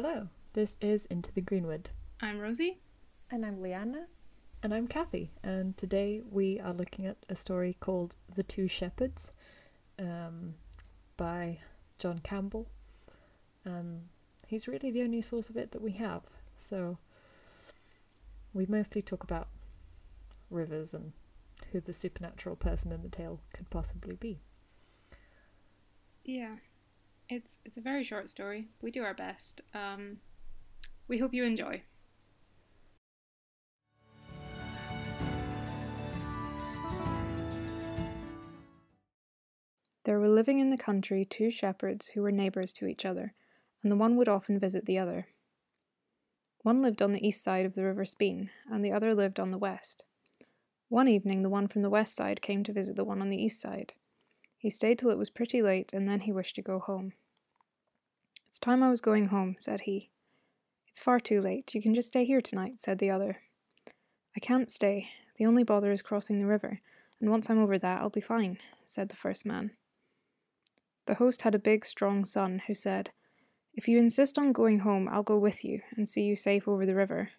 Hello, this is Into the Greenwood, I'm Rosie. And I'm Liana. and I'm Kathy, and today we are looking at a story called The Two Shepherds um, by John Campbell. Um, he's really the only source of it that we have, so we mostly talk about rivers and who the supernatural person in the tale could possibly be. Yeah, it's it's a very short story. We do our best. Um, we hope you enjoy. There were living in the country two shepherds who were neighbours to each other, and the one would often visit the other. One lived on the east side of the River Spean, and the other lived on the west. One evening, the one from the west side came to visit the one on the east side. He stayed till it was pretty late, and then he wished to go home. It's time I was going home, said he. It's far too late. You can just stay here tonight, said the other. I can't stay. The only bother is crossing the river, and once I'm over that, I'll be fine, said the first man. The host had a big, strong son who said, If you insist on going home, I'll go with you and see you safe over the river.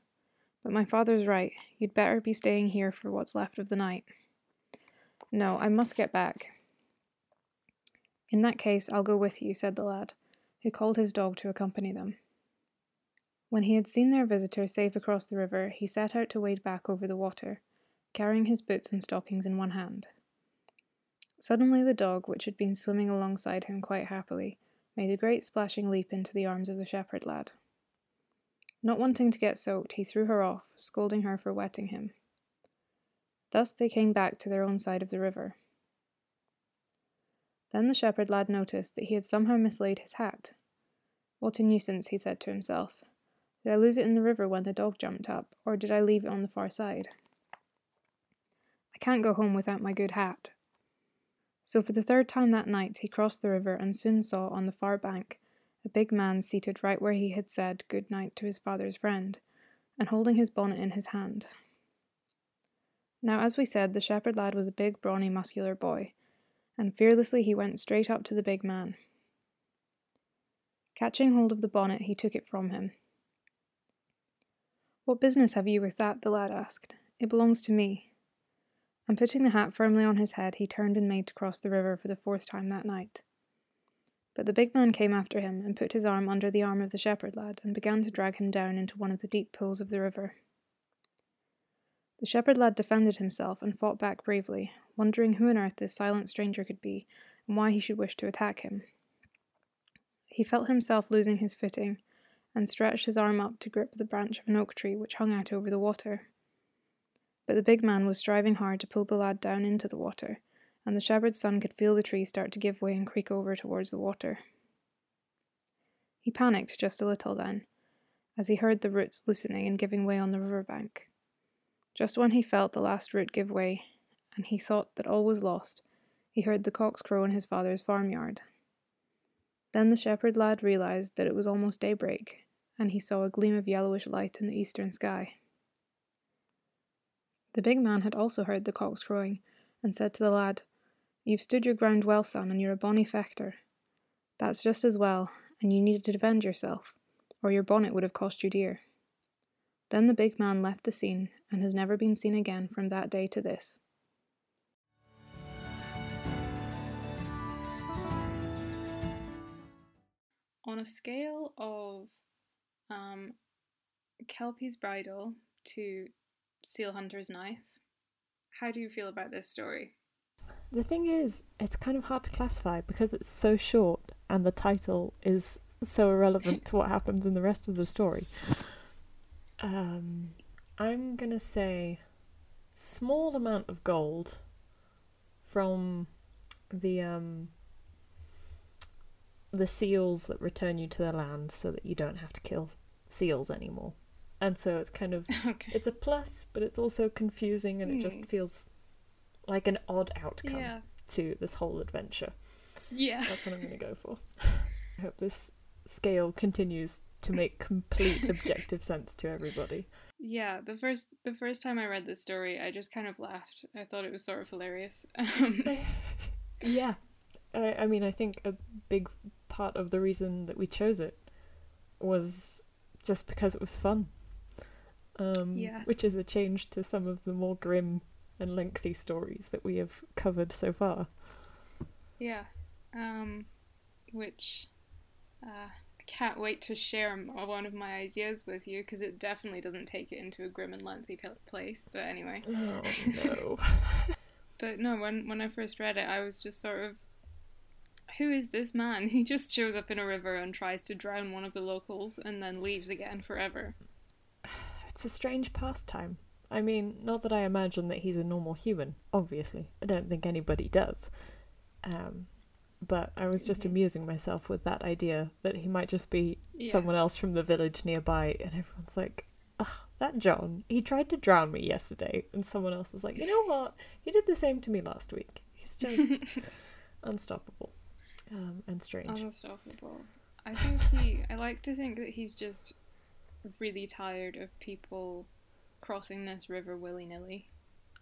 But my father's right. You'd better be staying here for what's left of the night. No, I must get back. In that case, I'll go with you, said the lad, who called his dog to accompany them. When he had seen their visitor safe across the river, he set out to wade back over the water, carrying his boots and stockings in one hand. Suddenly, the dog, which had been swimming alongside him quite happily, made a great splashing leap into the arms of the shepherd lad. Not wanting to get soaked, he threw her off, scolding her for wetting him. Thus they came back to their own side of the river. Then the shepherd lad noticed that he had somehow mislaid his hat. What a nuisance, he said to himself. Did I lose it in the river when the dog jumped up, or did I leave it on the far side? I can't go home without my good hat. So for the third time that night he crossed the river and soon saw on the far bank a big man seated right where he had said good night to his father's friend, and holding his bonnet in his hand. Now, as we said, the shepherd lad was a big, brawny, muscular boy, and fearlessly he went straight up to the big man. Catching hold of the bonnet, he took it from him. What business have you with that? the lad asked. It belongs to me. And putting the hat firmly on his head, he turned and made to cross the river for the fourth time that night. But the big man came after him and put his arm under the arm of the shepherd lad and began to drag him down into one of the deep pools of the river. The shepherd lad defended himself and fought back bravely, wondering who on earth this silent stranger could be and why he should wish to attack him. He felt himself losing his footing and stretched his arm up to grip the branch of an oak tree which hung out over the water. But the big man was striving hard to pull the lad down into the water, and the shepherd's son could feel the tree start to give way and creak over towards the water. He panicked just a little then, as he heard the roots loosening and giving way on the river bank. Just when he felt the last root give way, and he thought that all was lost, he heard the cocks crow in his father's farmyard. Then the shepherd lad realized that it was almost daybreak, and he saw a gleam of yellowish light in the eastern sky. The big man had also heard the cocks crowing, and said to the lad, You've stood your ground well, son, and you're a bonny fechter. That's just as well, and you needed to defend yourself, or your bonnet would have cost you dear. Then the big man left the scene, and has never been seen again from that day to this. On a scale of um, Kelpie's bridle to Seal Hunter's knife, how do you feel about this story? The thing is, it's kind of hard to classify because it's so short and the title is so irrelevant to what happens in the rest of the story. Um, I'm gonna say small amount of gold from the um the seals that return you to the land so that you don't have to kill seals anymore. And so it's kind of Okay. it's a plus, but it's also confusing and it just Hmm. feels like an odd outcome Yeah. to this whole adventure. Yeah. That's what I'm going to go for. I hope this scale continues to make complete objective sense to everybody. Yeah, the first the first time I read this story, I just kind of laughed. I thought it was sort of hilarious. Um, Yeah. I, I mean, I think a big part of the reason that we chose it was just because it was fun. Um, Yeah. Which is a change to some of the more grim and lengthy stories that we have covered so far. Yeah. Um, which uh, I can't wait to share one of my ideas with you because it definitely doesn't take it into a grim and lengthy place. But anyway. Oh no. But no, when when I first read it, I was just sort of, who is this man? He just shows up in a river and tries to drown one of the locals and then leaves again forever. it's a strange pastime. I mean, not that I imagine that he's a normal human, obviously. I don't think anybody does. Um, but I was just amusing myself with that idea that he might just be someone else from the village nearby, and everyone's like, Ugh, that John, he tried to drown me yesterday. And someone else is like, you know what? He did the same to me last week. He's just unstoppable um, and strange. Unstoppable. I think he. I like to think that he's just really tired of people crossing this river willy nilly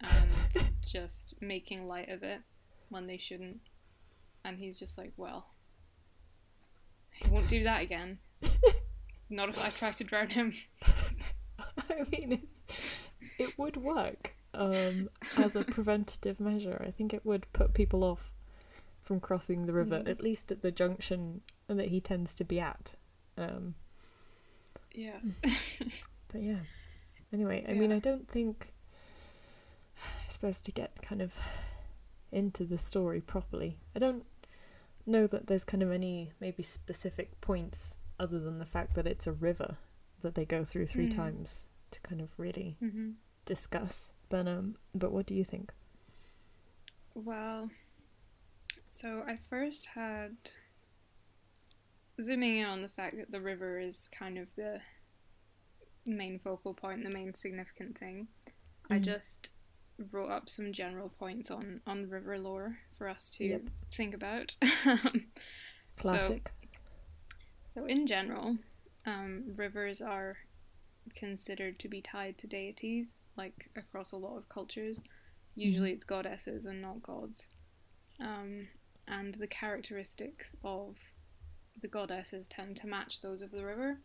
and just making light of it when they shouldn't. And he's just like, well, he won't do that again. Not if I try to drown him. I mean, it's, it would work um, as a preventative measure. I think it would put people off from crossing the river, Mm. at least at the junction that he tends to be at. Um, Yeah. but yeah. Anyway, I mean, I don't think I'm supposed to get kind of into the story properly. I don't know that there's kind of any maybe specific points other than the fact that it's a river that they go through three Mm. times to kind of really hmm discuss. But um, but what do you think? Well, so I first had zooming in on the fact that the river is kind of the main focal point, the main significant thing. I Mhm. just wrote up some general points on on river lore for us to Yep. think about. Classic. So, in general, um, rivers are considered to be tied to deities, like across a lot of cultures. Usually, it's goddesses and not gods. Um, and the characteristics of the goddesses tend to match those of the river.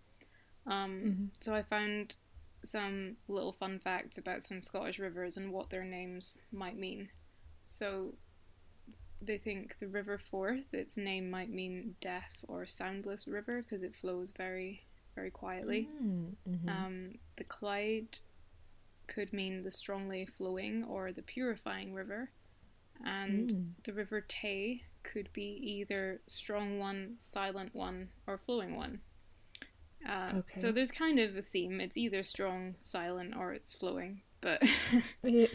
Um, Mhm. So, I found some little fun facts about some Scottish rivers and what their names might mean. So, they think the River Forth, its name might mean deaf or soundless river because it flows very, very quietly. Mm, mhm. Um, the Clyde could mean the strongly flowing or the purifying river, and Mm. the River Tay could be either strong one, silent one, or flowing one. Uh, Okay. So there's kind of a theme. It's either strong, silent, or it's flowing. But Yeah,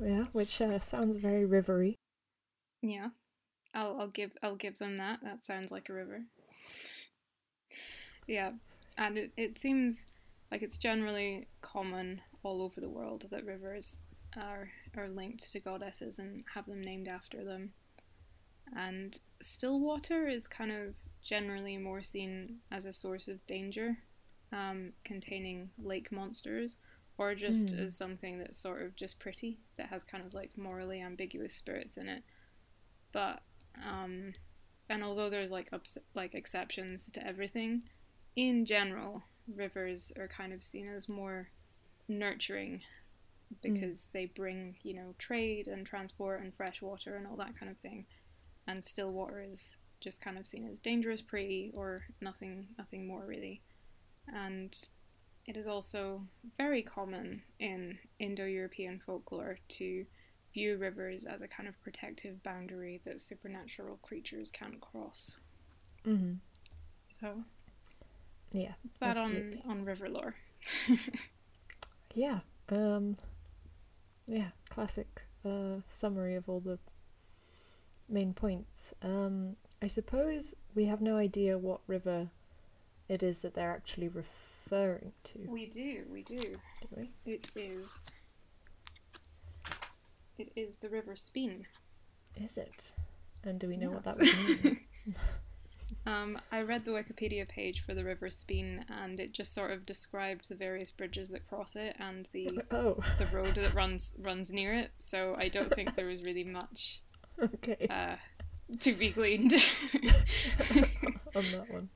yeah, which uh, sounds very rivery. yeah, I'll I'll give I'll give them that. That sounds like a river. Yeah, and it, it seems like it's generally common all over the world that rivers are are linked to goddesses and have them named after them. And still water is kind of generally more seen as a source of danger, um, containing lake monsters, or just Mm. as something that's sort of just pretty, that has kind of like morally ambiguous spirits in it. But um, and although there's like ups- like exceptions to everything, in general, rivers are kind of seen as more nurturing because they bring, you know, trade and transport and fresh water and all that kind of thing. And still water is just kind of seen as dangerous prey or nothing nothing more really. And it is also very common in Indo-European folklore to view rivers as a kind of protective boundary that supernatural creatures can't cross. hmm So Yeah, it's that Absolutely. on on river lore. yeah, um, yeah. Classic uh, summary of all the main points. Um, I suppose we have no idea what river it is that they're actually referring to, We do, we do. do we? It is. It is the River Spean. Is it? And do we know what that Yes. would mean? Um, I read the Wikipedia page for the River Spean, and it just sort of described the various bridges that cross it and the oh, the road that runs runs near it. So I don't think there was really much okay. uh, to be gleaned. on that one.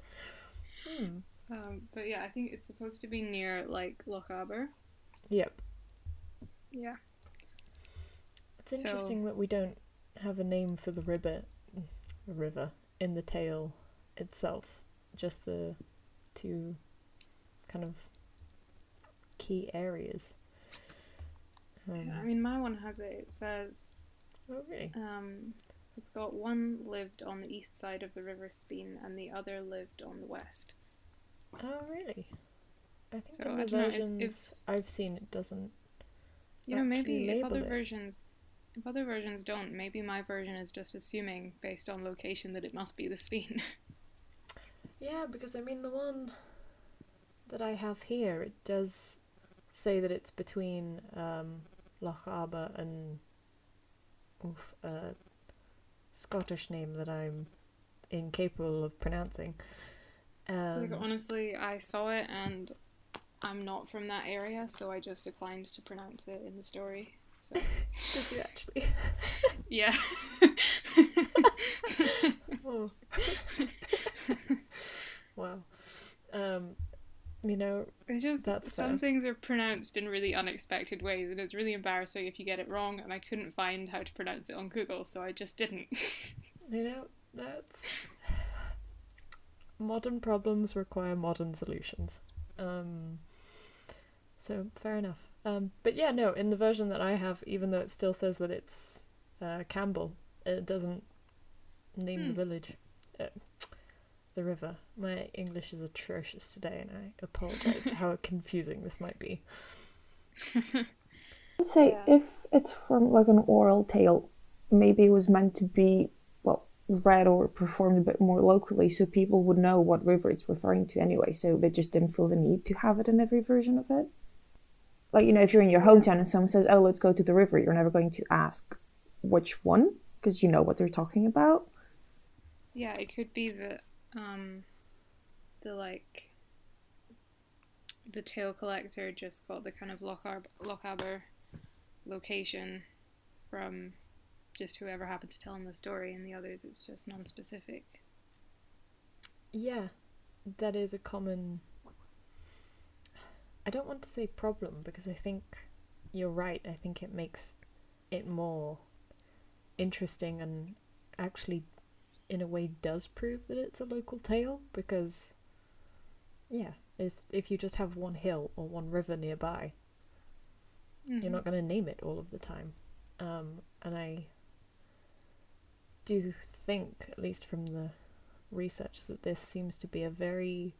Hmm. Um, but yeah, I think it's supposed to be near like Lochaber. Yep. Yeah. It's interesting so, that we don't have a name for the river, river in the tale itself. Just the two kind of key areas. Um, yeah, I mean, my one has it. It says. Okay. Um, it's got one lived on the east side of the River Spean and the other lived on the west. Oh, really? I think so, in the versions if, if, I've seen it doesn't. You know, maybe if other it. versions, if other versions don't, maybe my version is just assuming based on location that it must be the Spean. yeah, because I mean the one that I have here, it does say that it's between um, Lochaber and oof, a Scottish name that I'm incapable of pronouncing. Um, like, honestly, I saw it and I'm not from that area, so I just declined to pronounce it in the story. So. Did you actually? yeah. oh. wow. Um, you know, it's just that's some fair. things are pronounced in really unexpected ways, and it's really embarrassing if you get it wrong. And I couldn't find how to pronounce it on Google, so I just didn't. you know, that's modern problems require modern solutions. Um, so fair enough. Um, but yeah, no, in the version that I have, even though it still says that it's uh, Campbell, it doesn't name hmm. the village. Uh, the river. My English is atrocious today, and I apologize for how confusing this might be. I'd say yeah. if it's from like an oral tale, maybe it was meant to be well read or performed a bit more locally, so people would know what river it's referring to anyway. So they just didn't feel the need to have it in every version of it. Like you know, if you're in your hometown and someone says, "Oh, let's go to the river," you're never going to ask which one because you know what they're talking about. Yeah, it could be that um, the like the tale collector just got the kind of Lochab- Lochaber location from just whoever happened to tell him the story, and the others it's just non-specific. Yeah, that is a common. I don't want to say problem because I think you're right. I think it makes it more interesting and actually in a way does prove that it's a local tale because yeah if if you just have one hill or one river nearby mm-hmm. you're not going to name it all of the time. Um, and i do think at least from the research that this seems to be a very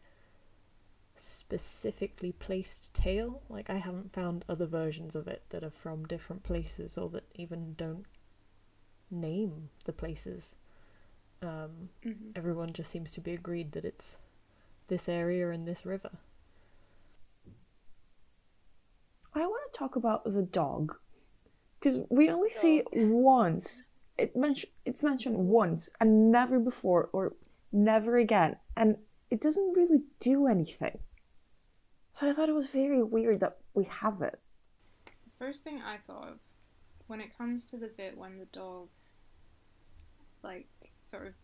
specifically placed tale. Like i haven't found other versions of it that are from different places or that even don't name the places um, mm-hmm. Everyone just seems to be agreed that it's this area and this river. I want to talk about the dog because we only dog. see it once. It men- it's mentioned once and never before or never again, and it doesn't really do anything. So I thought it was very weird that we have it. The First thing I thought of when it comes to the bit when the dog like sort of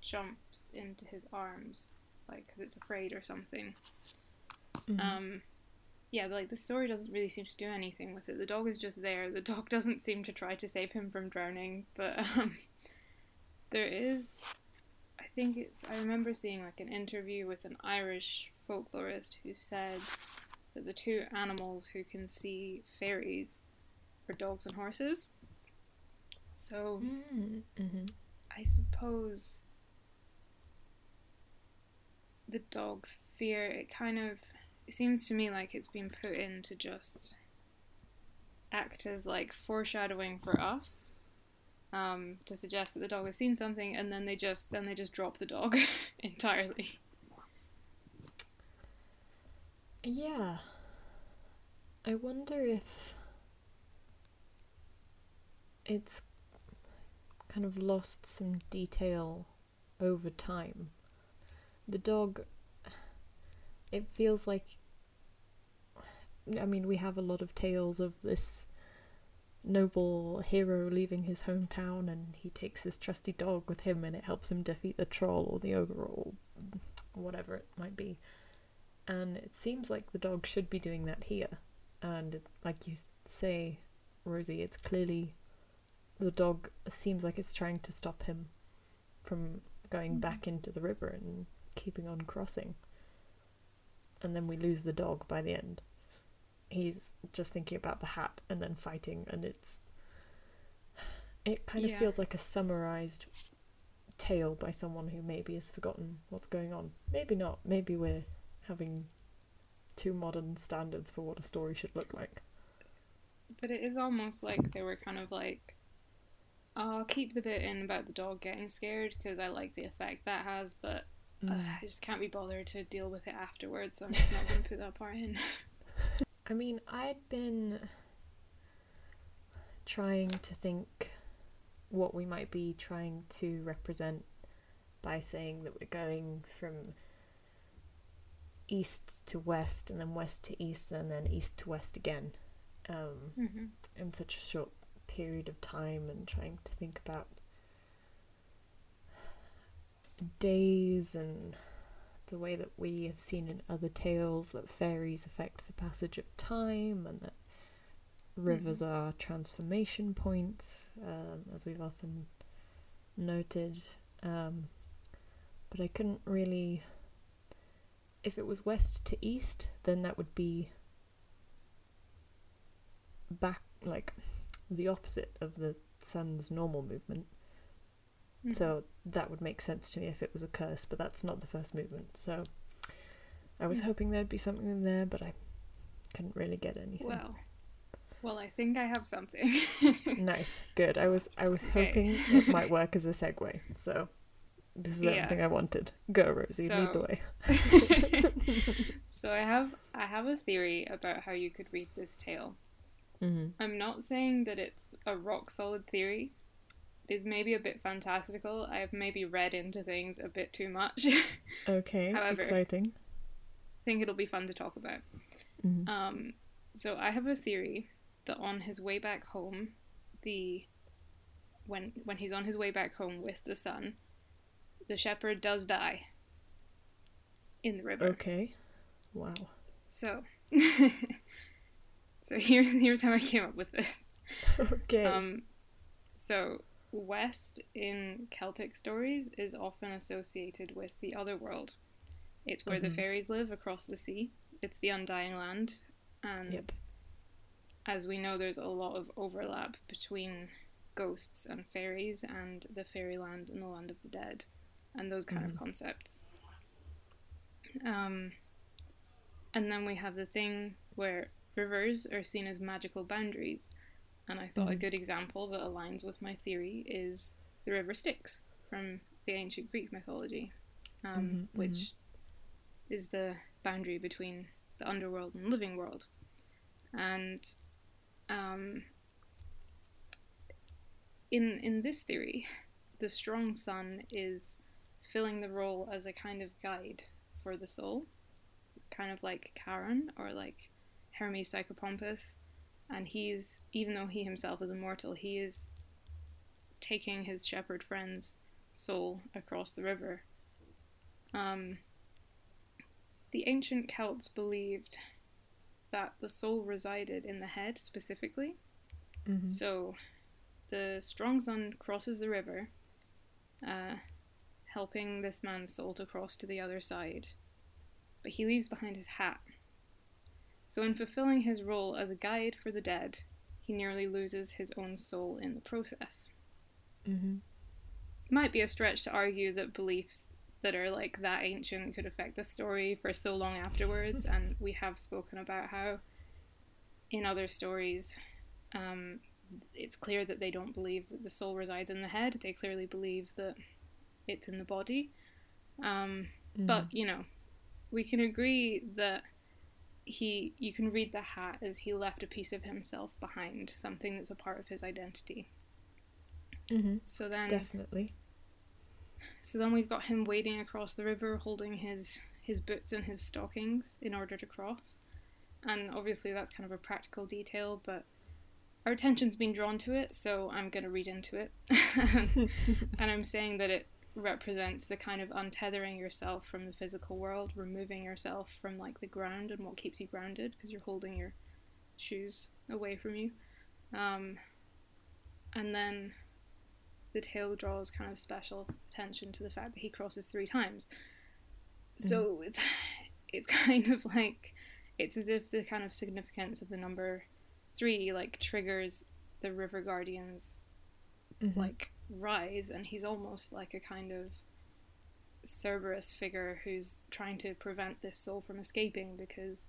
jumps into his arms, like because it's afraid or something. Mm-hmm. Um, yeah, like the story doesn't really seem to do anything with it. The dog is just there. The dog doesn't seem to try to save him from drowning, but um, there is. I think it's. I remember seeing like an interview with an Irish folklorist who said that the two animals who can see fairies are dogs and horses. So, mm-hmm. I suppose the dog's fear, it kind of it seems to me like it's been put in to just act as like foreshadowing for us. Um, to suggest that the dog has seen something and then they just then they just drop the dog entirely. Yeah. I wonder if it's kind of lost some detail over time. The dog, it feels like. I mean, we have a lot of tales of this noble hero leaving his hometown and he takes his trusty dog with him and it helps him defeat the troll or the ogre or whatever it might be. And it seems like the dog should be doing that here. And like you say, Rosie, it's clearly the dog seems like it's trying to stop him from going Mhm. back into the river and keeping on crossing. And then we lose the dog by the end. He's just thinking about the hat and then fighting, and it's. It kind of Yeah. feels like a summarized tale by someone who maybe has forgotten what's going on. Maybe not. Maybe we're having too modern standards for what a story should look like. But it is almost like they were kind of like, I'll keep the bit in about the dog getting scared because I like the effect that has, but uh, I just can't be bothered to deal with it afterwards, so I'm just not going to put that part in. I mean, I'd been trying to think what we might be trying to represent by saying that we're going from east to west and then west to east and then east to west again um, hmm in such a short period of time and trying to think about days and the way that we have seen in other tales that fairies affect the passage of time and that rivers are transformation points, um, as we've often noted. Um, but I couldn't really. If it was west to east, then that would be back, like the opposite of the sun's normal movement. Mm-hmm. So that would make sense to me if it was a curse, but that's not the first movement. So I was Mm. hoping there'd be something in there, but I couldn't really get anything. Well, well, I think I have something. nice, good. I was I was Okay. hoping it might work as a segue. So this is Yeah. everything I wanted. Go, Rosie, lead the way. so I have I have a theory about how you could read this tale. Hmm I'm not saying that it's a rock solid theory. It is maybe a bit fantastical. I have maybe read into things a bit too much. Okay, However- exciting. think it'll be fun to talk about. Mhm. Um, so I have a theory that on his way back home, the when when he's on his way back home with the son, the shepherd does die in the river. Okay. Wow. So, so here's here's how I came up with this. Okay. Um, so west in Celtic stories is often associated with the other world. It's where the Mhm. fairies live across the sea. It's the undying land, and Yep. as we know, there's a lot of overlap between ghosts and fairies, and the fairyland and the land of the dead, and those kind Mhm. of concepts. Um, and then we have the thing where rivers are seen as magical boundaries. And I thought a Mhm. good example that aligns with my theory is the river Styx from the ancient Greek mythology, um, Mhm, which is the boundary between the underworld and living world. And um, in in this theory, the strong son is filling the role as a kind of guide for the soul, kind of like Charon or like Hermes Psychopompus, and he's even though he himself is immortal, he is taking his shepherd friend's soul across the river. Um, the ancient Celts believed that the soul resided in the head specifically. Mhm. So the strong son crosses the river, uh, helping this man's soul to cross to the other side. But he leaves behind his hat. So, in fulfilling his role as a guide for the dead, he nearly loses his own soul in the process. Mm-hmm. Might be a stretch to argue that beliefs that are like that ancient could affect the story for so long afterwards, and we have spoken about how in other stories um, it's clear that they don't believe that the soul resides in the head. They clearly believe that it's in the body. Um, Mhm. But you know, we can agree that he you can read the hat as he left a piece of himself behind, something that's a part of his identity. Mhm. So then definitely. so then we've got him wading across the river holding his his boots and his stockings in order to cross. And obviously that's kind of a practical detail, but our attention's been drawn to it, so I'm going to read into it. and I'm saying that it represents the kind of untethering yourself from the physical world, removing yourself from like the ground and what keeps you grounded because you're holding your shoes away from you. Um, and then the tale draws kind of special attention to the fact that he crosses three times. So mm. it's it's kind of like it's as if the kind of significance of the number three like triggers the river guardians mm-hmm. like rise and he's almost like a kind of Cerberus figure who's trying to prevent this soul from escaping because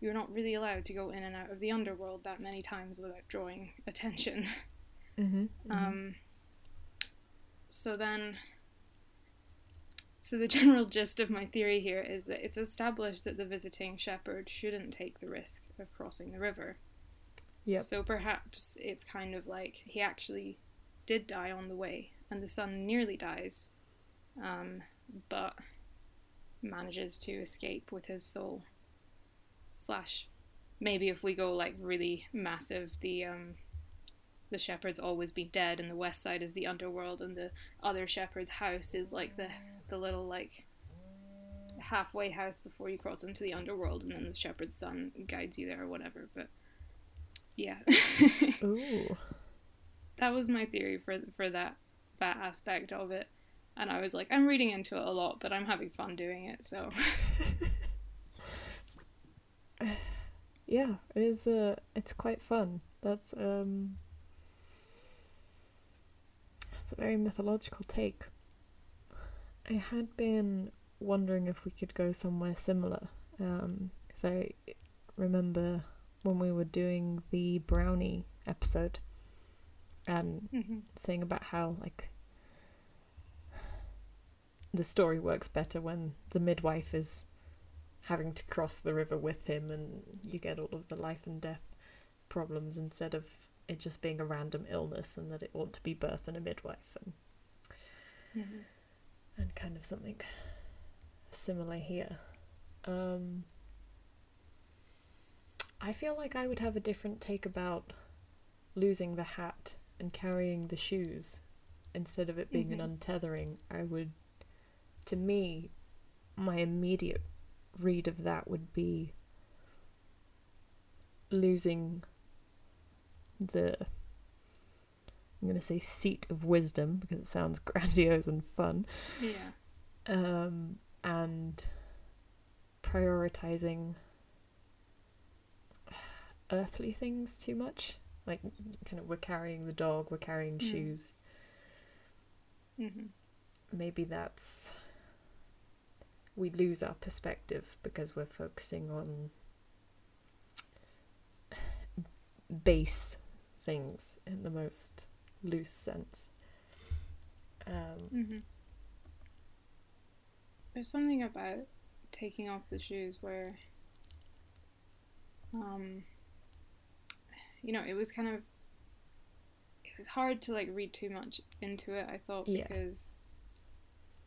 you're not really allowed to go in and out of the underworld that many times without drawing attention. Mm-hmm, mm-hmm. Um, so then, so the general gist of my theory here is that it's established that the visiting shepherd shouldn't take the risk of crossing the river. Yep. So perhaps it's kind of like he actually did die on the way, and the son nearly dies, um, but manages to escape with his soul. Slash, maybe if we go like really massive, the um, the shepherd's always be dead, and the west side is the underworld, and the other shepherd's house is like the the little like halfway house before you cross into the underworld, and then the shepherd's son guides you there or whatever. But yeah. Ooh that was my theory for for that that aspect of it. And I was like, I'm reading into it a lot, but I'm having fun doing it, so Yeah, it is uh it's quite fun. That's um that's a very mythological take. I had been wondering if we could go somewhere similar. Um, because I remember when we were doing the brownie episode, and mm-hmm. saying about how like the story works better when the midwife is having to cross the river with him and you get all of the life and death problems instead of it just being a random illness and that it ought to be birth and a midwife and mm-hmm. and kind of something similar here um I feel like I would have a different take about losing the hat and carrying the shoes instead of it being mm-hmm. an untethering, I would, to me, my immediate read of that would be losing the I'm going to say seat of wisdom because it sounds grandiose and fun. Yeah. Um, and prioritizing earthly things too much like kind of we're carrying the dog we're carrying mm. shoes mm-hmm. maybe that's we lose our perspective because we're focusing on base things in the most loose sense um, mm-hmm. there's something about taking off the shoes where um you know, it was kind of it was hard to like read too much into it. I thought yeah. because,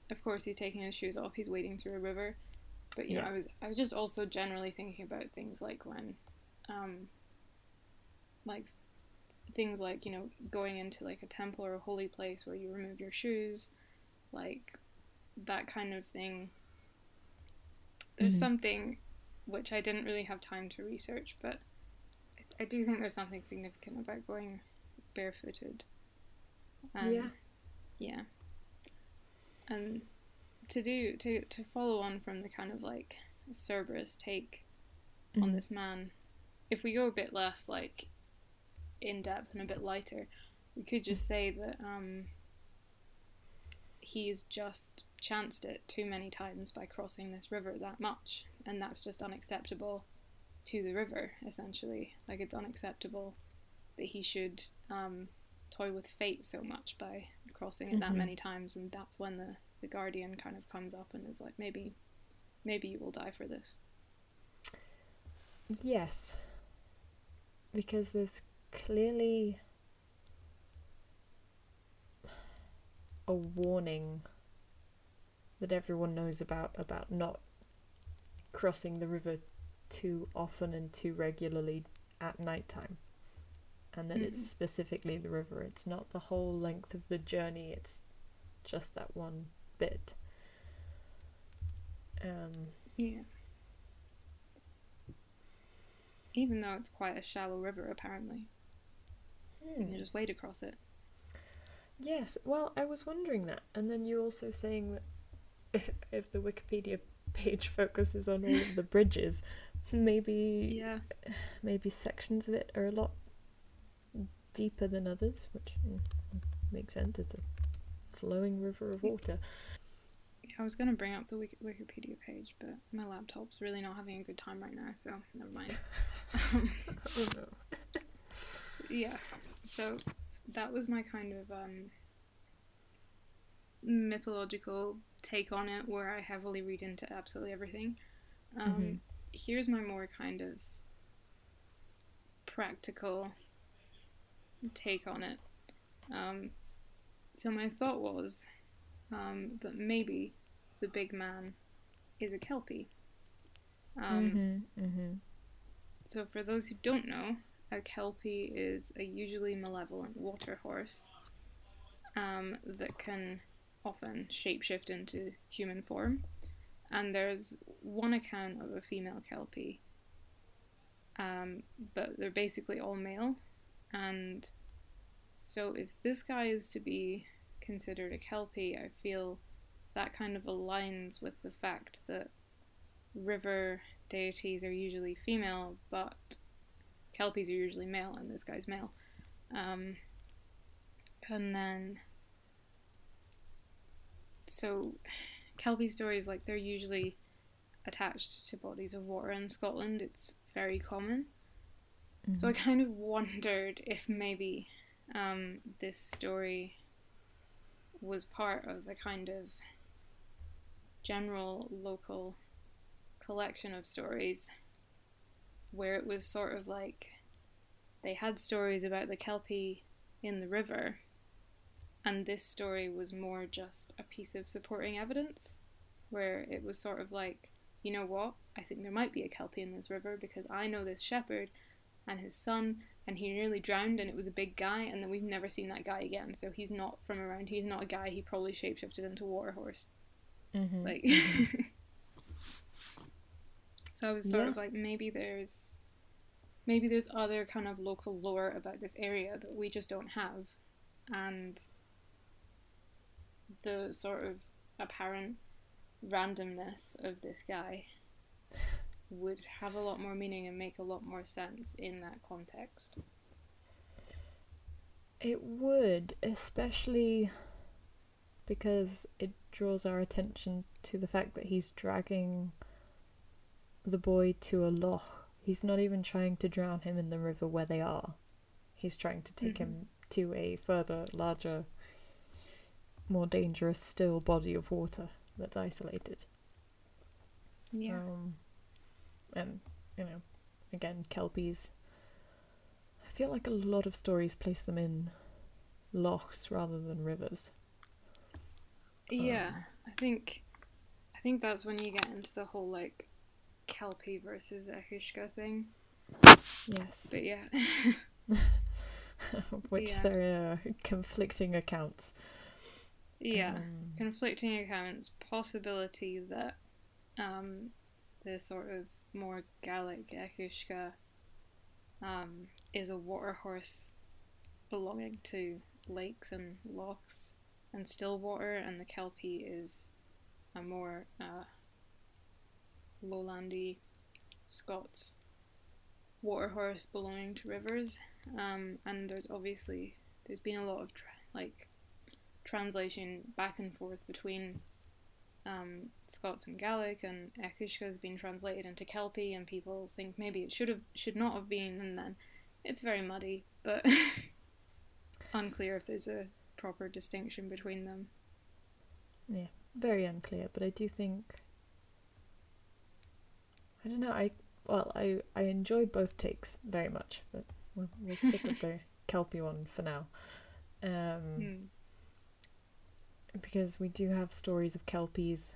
of course, he's taking his shoes off. He's wading through a river, but you yeah. know, I was I was just also generally thinking about things like when, um, like things like you know going into like a temple or a holy place where you remove your shoes, like that kind of thing. There's mm-hmm. something which I didn't really have time to research, but I do think there's something significant about going barefooted. Um, yeah. Yeah. And to do to to follow on from the kind of like Cerberus take mm. on this man, if we go a bit less like in depth and a bit lighter, we could just say that um, he's just chanced it too many times by crossing this river that much, and that's just unacceptable to the river, essentially. Like, it's unacceptable that he should um, toy with fate so much by crossing it mm-hmm. that many times, and that's when the, the guardian kind of comes up and is like, maybe, maybe you will die for this. Yes. Because there's clearly a warning that everyone knows about about not crossing the river too often and too regularly at night time and that mm-hmm. it's specifically the river it's not the whole length of the journey it's just that one bit. Um, Yeah. Even though it's quite a shallow river, apparently. You can just wade across it. Yes, well, I was wondering that, and then you're also saying that if the Wikipedia page focuses on all of the bridges, maybe Yeah. maybe sections of it are a lot deeper than others, which mm, makes sense. It's a flowing river of water. I was going to bring up the Wiki- Wikipedia page, but my laptop's really not having a good time right now, so never mind. Um, Oh no. yeah, so that was my kind of um, mythological take on it, where I heavily read into absolutely everything. Um, Mhm. Here's my more kind of practical take on it. Um, so my thought was um, that maybe the big man is a kelpie. Um, mhm. Mhm. so, for those who don't know, a kelpie is a usually malevolent water horse um, that can often shapeshift into human form. And there's one account of a female kelpie, um, but they're basically all male. And so, if this guy is to be considered a kelpie, I feel that kind of aligns with the fact that river deities are usually female, but kelpies are usually male, and this guy's male. Um, and then, so kelpie stories like they're usually attached to bodies of water in Scotland. It's very common. So I kind of wondered if maybe um, this story was part of a kind of general local collection of stories where it was sort of like they had stories about the Kelpie in the river, and this story was more just a piece of supporting evidence where it was sort of like, you know what, I think there might be a Kelpie in this river because I know this shepherd and his son and he nearly drowned and it was a big guy and then we've never seen that guy again so he's not from around he's not a guy he probably shapeshifted into a water horse Mhm. like so i was sort Yeah. of like maybe there's maybe there's other kind of local lore about this area that we just don't have and the sort of apparent randomness of this guy would have a lot more meaning and make a lot more sense in that context It would, especially because it draws our attention to the fact that he's dragging the boy to a loch. He's not even trying to drown him in the river where they are. He's trying to take him mm-hmm. to a further, larger, more dangerous still body of water that's isolated. yeah Um, and, you know, again, Kelpies. I feel like a lot of stories place them in lochs rather than rivers. Yeah, Um, I think I think that's when you get into the whole like Kelpie versus each-uisge thing. Yes. But yeah. Which Yeah. there are conflicting accounts. Yeah. Um, Conflicting accounts, possibility that um the sort of more Gaelic each-uisge um is a water horse belonging to lakes and lochs and still water and the Kelpie is a more uh lowlandy Scots water horse belonging to rivers. Um, and there's obviously there's been a lot of tra- like translation back and forth between um, Scots and Gaelic, and each-uisge has been translated into Kelpie, and people think maybe it should have should not have been, and then it's very muddy, but unclear if there's a proper distinction between them. yeah, very unclear, but I do think. I don't know. I well, I I enjoy both takes very much, but we'll, we'll stick with the Kelpie one for now. Um, Hmm. Because we do have stories of kelpies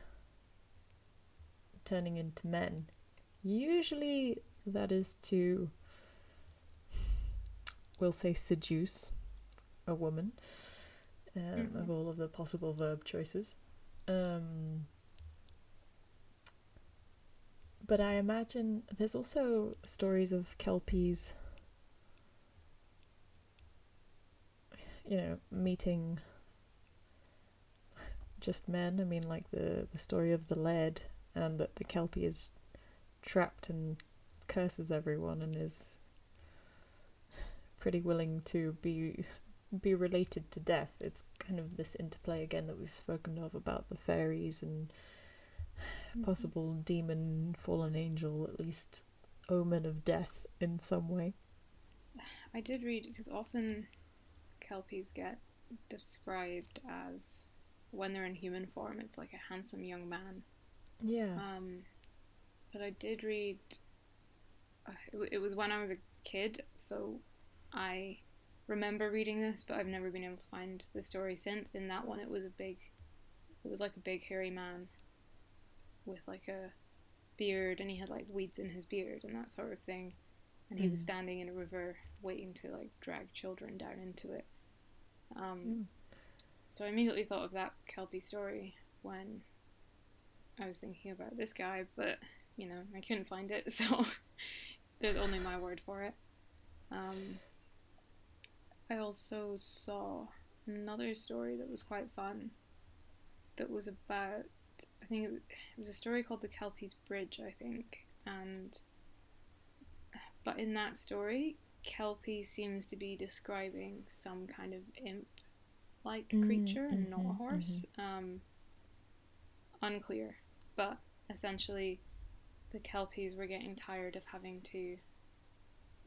turning into men. Usually, that is to, we'll say, seduce a woman um, Mhm. of all of the possible verb choices. Um, but I imagine there's also stories of kelpies, you know, meeting just men. I mean, like the the story of the lead, and that the kelpie is trapped and curses everyone and is pretty willing to be be related to death. It's kind of this interplay again that we've spoken of about the fairies and mm-hmm. possible demon, fallen angel, at least omen of death in some way. I did read because often kelpies get described as when they're in human form, it's like a handsome young man. Yeah. Um, but I did read. Uh, it, it was when I was a kid, so I remember reading this, but I've never been able to find the story since. In that one, it was a big, it was like a big hairy man with like a beard, and he had like weeds in his beard and that sort of thing. And he was Mm. standing in a river waiting to like drag children down into it. Um, Mm. So I immediately thought of that Kelpie story when I was thinking about this guy, but you know, I couldn't find it, so there's only my word for it. Um, I also saw another story that was quite fun that was about, I think it was, a story called The Kelpie's Bridge, I think, and but in that story, Kelpie seems to be describing some kind of imp like Mm, creature and not a mhm, horse. Um, unclear, but essentially, the Kelpies were getting tired of having to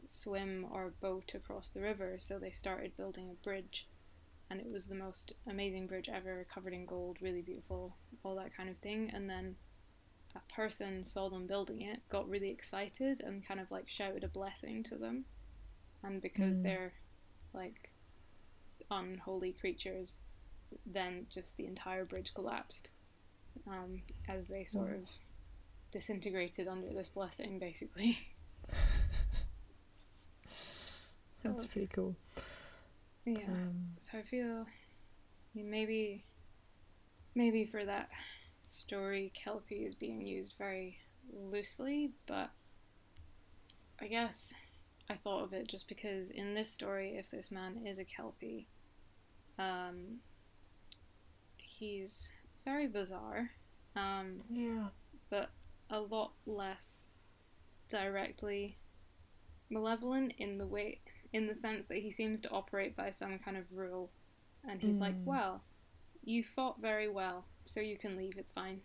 swim or boat across the river, so they started building a bridge. And it was the most amazing bridge ever, covered in gold, really beautiful, all that kind of thing. And then a person saw them building it, got really excited, and kind of like shouted a blessing to them. And because Mm. they're like unholy creatures, then just the entire bridge collapsed um, as they sort Wow. of disintegrated under this blessing, basically. so That's pretty cool. yeah, Um, so I feel maybe maybe for that story, Kelpie is being used very loosely, but I guess I thought of it just because in this story, if this man is a Kelpie, um, he's very bizarre, um, yeah. but a lot less directly malevolent in the way in the sense that he seems to operate by some kind of rule and he's like Mm. well you fought very well so you can leave it's fine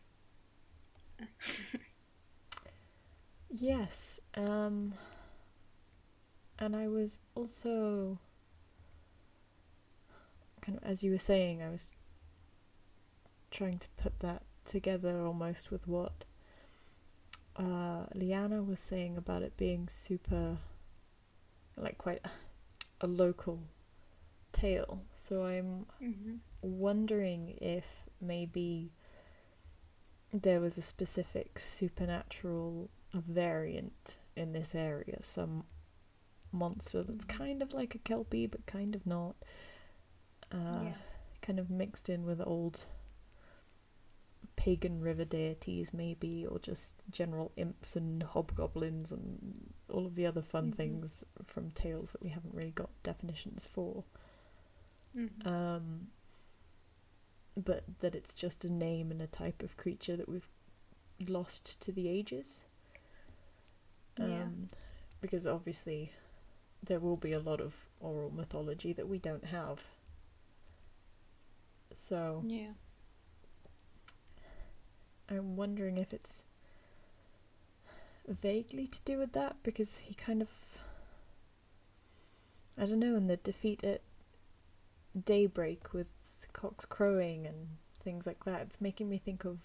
Yes. Um, and I was also kind of as you were saying, I was trying to put that together almost with what uh, Liana was saying about it being super, like quite a local tale. So I'm mm-hmm. wondering if maybe there was a specific supernatural variant in this area, some monster that's Mhm. kind of like a kelpie but kind of not. Uh, yeah Kind of mixed in with old pagan river deities, maybe, or just general imps and hobgoblins and all of the other fun Mhm. things from tales that we haven't really got definitions for. mm-hmm. Um, but that it's just a name and a type of creature that we've lost to the ages. Um, Yeah. Because obviously, there will be a lot of oral mythology that we don't have. So yeah. I'm wondering if it's vaguely to do with that because he kind of I don't know in the defeat at daybreak with cocks crowing and things like that it's making me think of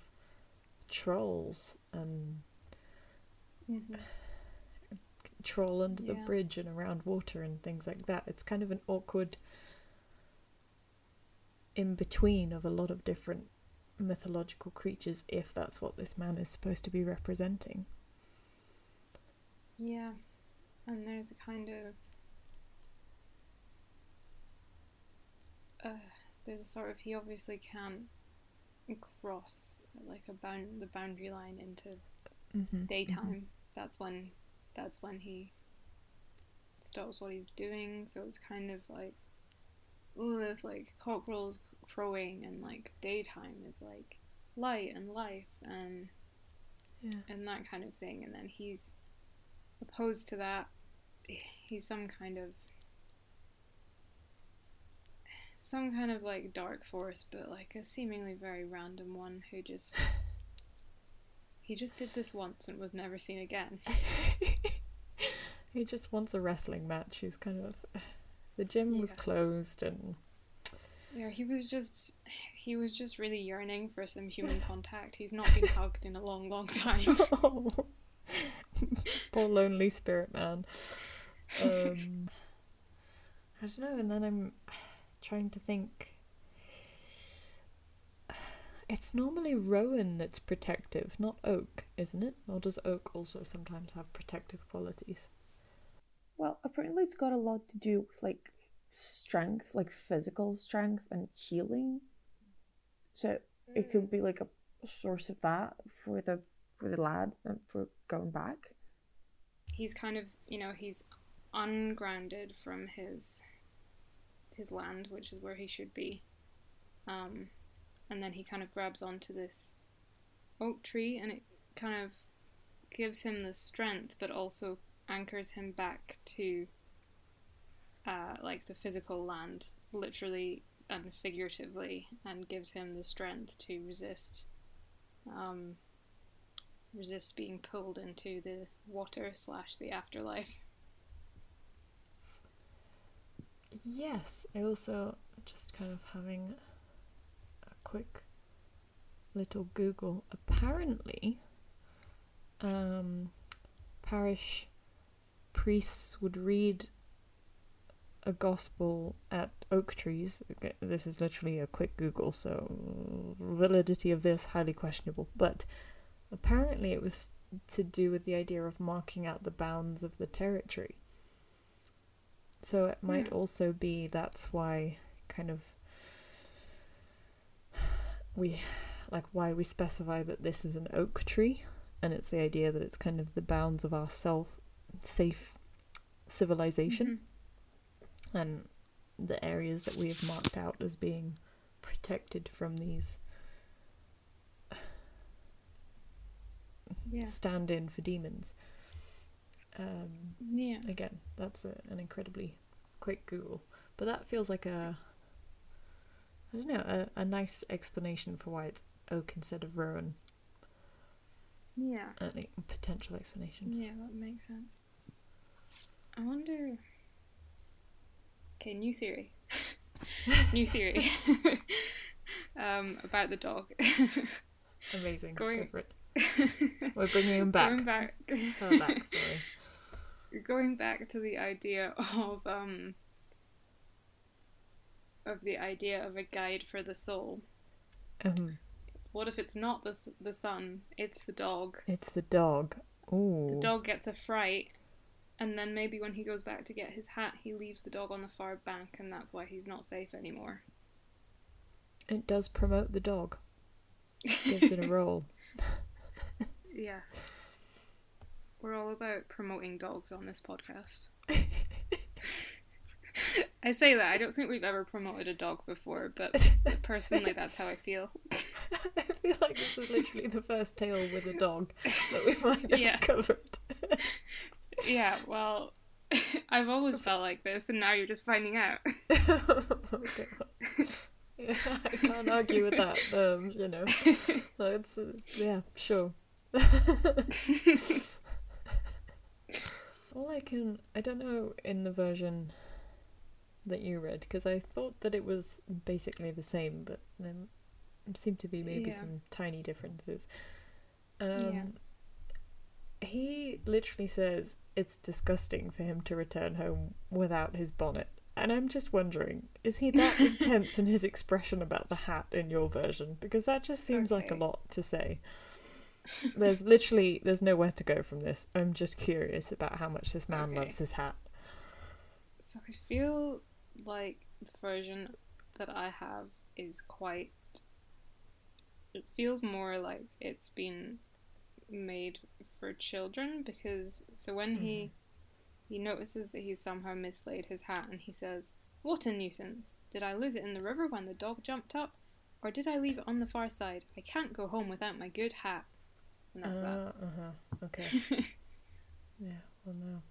trolls and mm-hmm. troll under the bridge and around water and things like that. It's kind of an awkward in between of a lot of different mythological creatures if that's what this man is supposed to be representing yeah and there's a kind of uh, there's a sort of he obviously can't cross like a bound the boundary line into Mm-hmm. daytime. That's when that's when he stops what he's doing. So it's kind of like with like cockerels crowing and like daytime is like light and life and Yeah. and that kind of thing. And then he's opposed to that. He's some kind of some kind of like dark force, but like a seemingly very random one who just he just did this once and was never seen again. he just wants a wrestling match. He's kind of the gym was closed and Yeah, he was just he was just really yearning for some human contact. He's not been hugged in a long, long time. oh, poor lonely spirit man. Um, I don't know. And then I'm trying to think. It's normally Rowan that's protective, not Oak, isn't it? Or does Oak also sometimes have protective qualities? Well, apparently it's got a lot to do with like strength, like physical strength and healing. So it could be like a source of that for the for the lad and for going back. He's kind of you know, he's ungrounded from his his land, which is where he should be. Um and then he kind of grabs onto this oak tree and it kind of gives him the strength but also anchors him back to uh, like the physical land literally and figuratively and gives him the strength to resist um, resist being pulled into the water slash the afterlife Yes, I also just kind of having a quick little Google. Apparently, um, parish priests would read a gospel at oak trees. Okay, This is literally a quick Google, so validity of this highly questionable. But apparently, it was to do with the idea of marking out the bounds of the territory. So it might Hmm. also be that's why kind of we like why we specify that this is an oak tree and it's the idea that it's kind of the bounds of our self safe civilization Mhm. And the areas that we have marked out as being protected from these yeah stand in for demons. Um, yeah again, that's a, an incredibly quick Google, but that feels like a I don't know a, a nice explanation for why it's oak instead of rowan. yeah a potential explanation. Yeah, that makes sense. I wonder. Okay, new theory. new theory. um, about the dog. Amazing. Going- Go for it. We're bringing him back. Going back. Oh, back. Sorry. going back to the idea of um. Of the idea of a guide for the soul. Um, What if it's not the the son? It's the dog. it's the dog. Ooh. The dog gets a fright, and then maybe when he goes back to get his hat, he leaves the dog on the far bank, and that's why he's not safe anymore. It does promote the dog. Gives it a role. Yes. We're all about promoting dogs on this podcast. I say that, I don't think we've ever promoted a dog before, but personally, that's how I feel. I feel like this is literally the first tale with a dog that we might have Yeah. covered. Yeah, well, I've always felt like this, and now you're just finding out. okay. Yeah, I can't argue with that. Um, you know, it's uh, yeah, sure. All I can, I don't know in the version that you read because I thought that it was basically the same, but there seem to be maybe Yeah. some tiny differences. Um, Yeah. He literally says it's disgusting for him to return home without his bonnet. And I'm just wondering, is he that intense in his expression about the hat in your version? Because that just seems like a lot to say. There's literally there's nowhere to go from this. I'm just curious about how much this man Okay. loves his hat. So I feel like the version that I have is quite it feels more like it's been made for children because so when he he notices that he's somehow mislaid his hat and he says, "What a nuisance! Did I lose it in the river when the dog jumped up, or did I leave it on the far side? I can't go home without my good hat." And that's Uh huh. Okay. yeah. Well, no.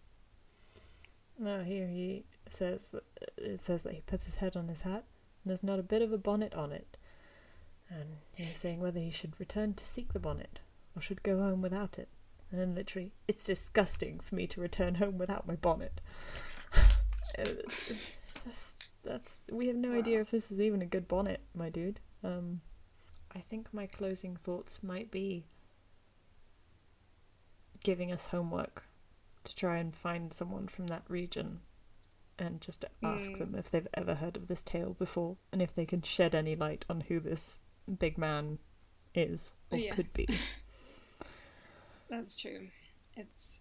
No. Here he says that it says that he puts his head on his hat. And there's not a bit of a bonnet on it, and he's saying whether he should return to seek the bonnet or should go home without it. And then literally, it's disgusting for me to return home without my bonnet. That's, that's we have no idea if this is even a good bonnet, my dude. Um, I think my closing thoughts might be giving us homework to try and find someone from that region and just ask Mm. them if they've ever heard of this tale before and if they can shed any light on who this big man is or could be. That's true. It's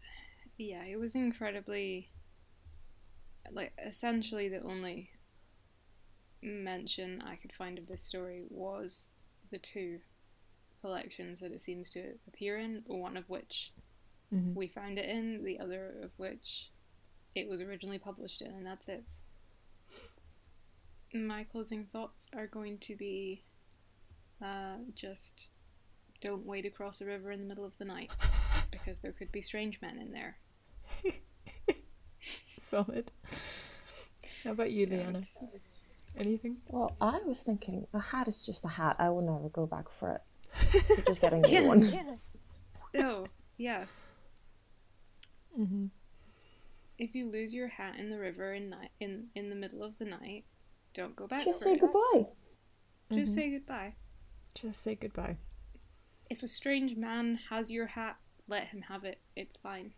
yeah, it was incredibly like essentially the only mention I could find of this story was the two collections that it seems to appear in, one of which Mhm. we found it in, the other of which it was originally published in, and that's it. My closing thoughts are going to be uh, just don't wade across a river in the middle of the night because there could be strange men in there. Solid. How about you, Yeah, Leanna? it's- Anything? Well, I was thinking a hat is just a hat. I will never go back for it. You're just getting a new one. Yes. Oh, yes. Mm-hmm. If you lose your hat in the river in night in in the middle of the night, don't go back. Just for say it. goodbye. Just Mhm. say goodbye. Just say goodbye. If a strange man has your hat, let him have it. It's fine.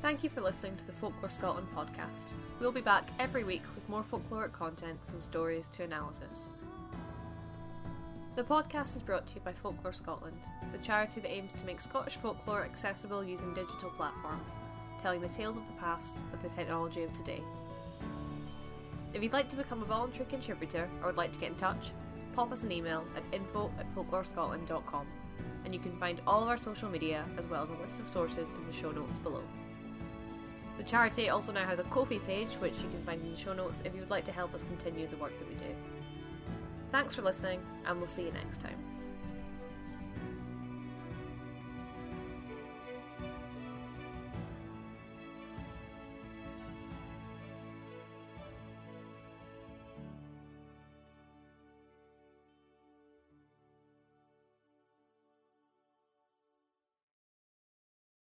Thank you for listening to the Folklore Scotland podcast. We'll be back every week with more folkloric content from stories to analysis. The podcast is brought to you by Folklore Scotland, the charity that aims to make Scottish folklore accessible using digital platforms, telling the tales of the past with the technology of today. If you'd like to become a voluntary contributor or would like to get in touch, pop us an email at info at folklorescotland.com and you can find all of our social media as well as a list of sources in the show notes below. The charity also now has a Ko-fi page, which you can find in the show notes if you would like to help us continue the work that we do. Thanks for listening, and we'll see you next time.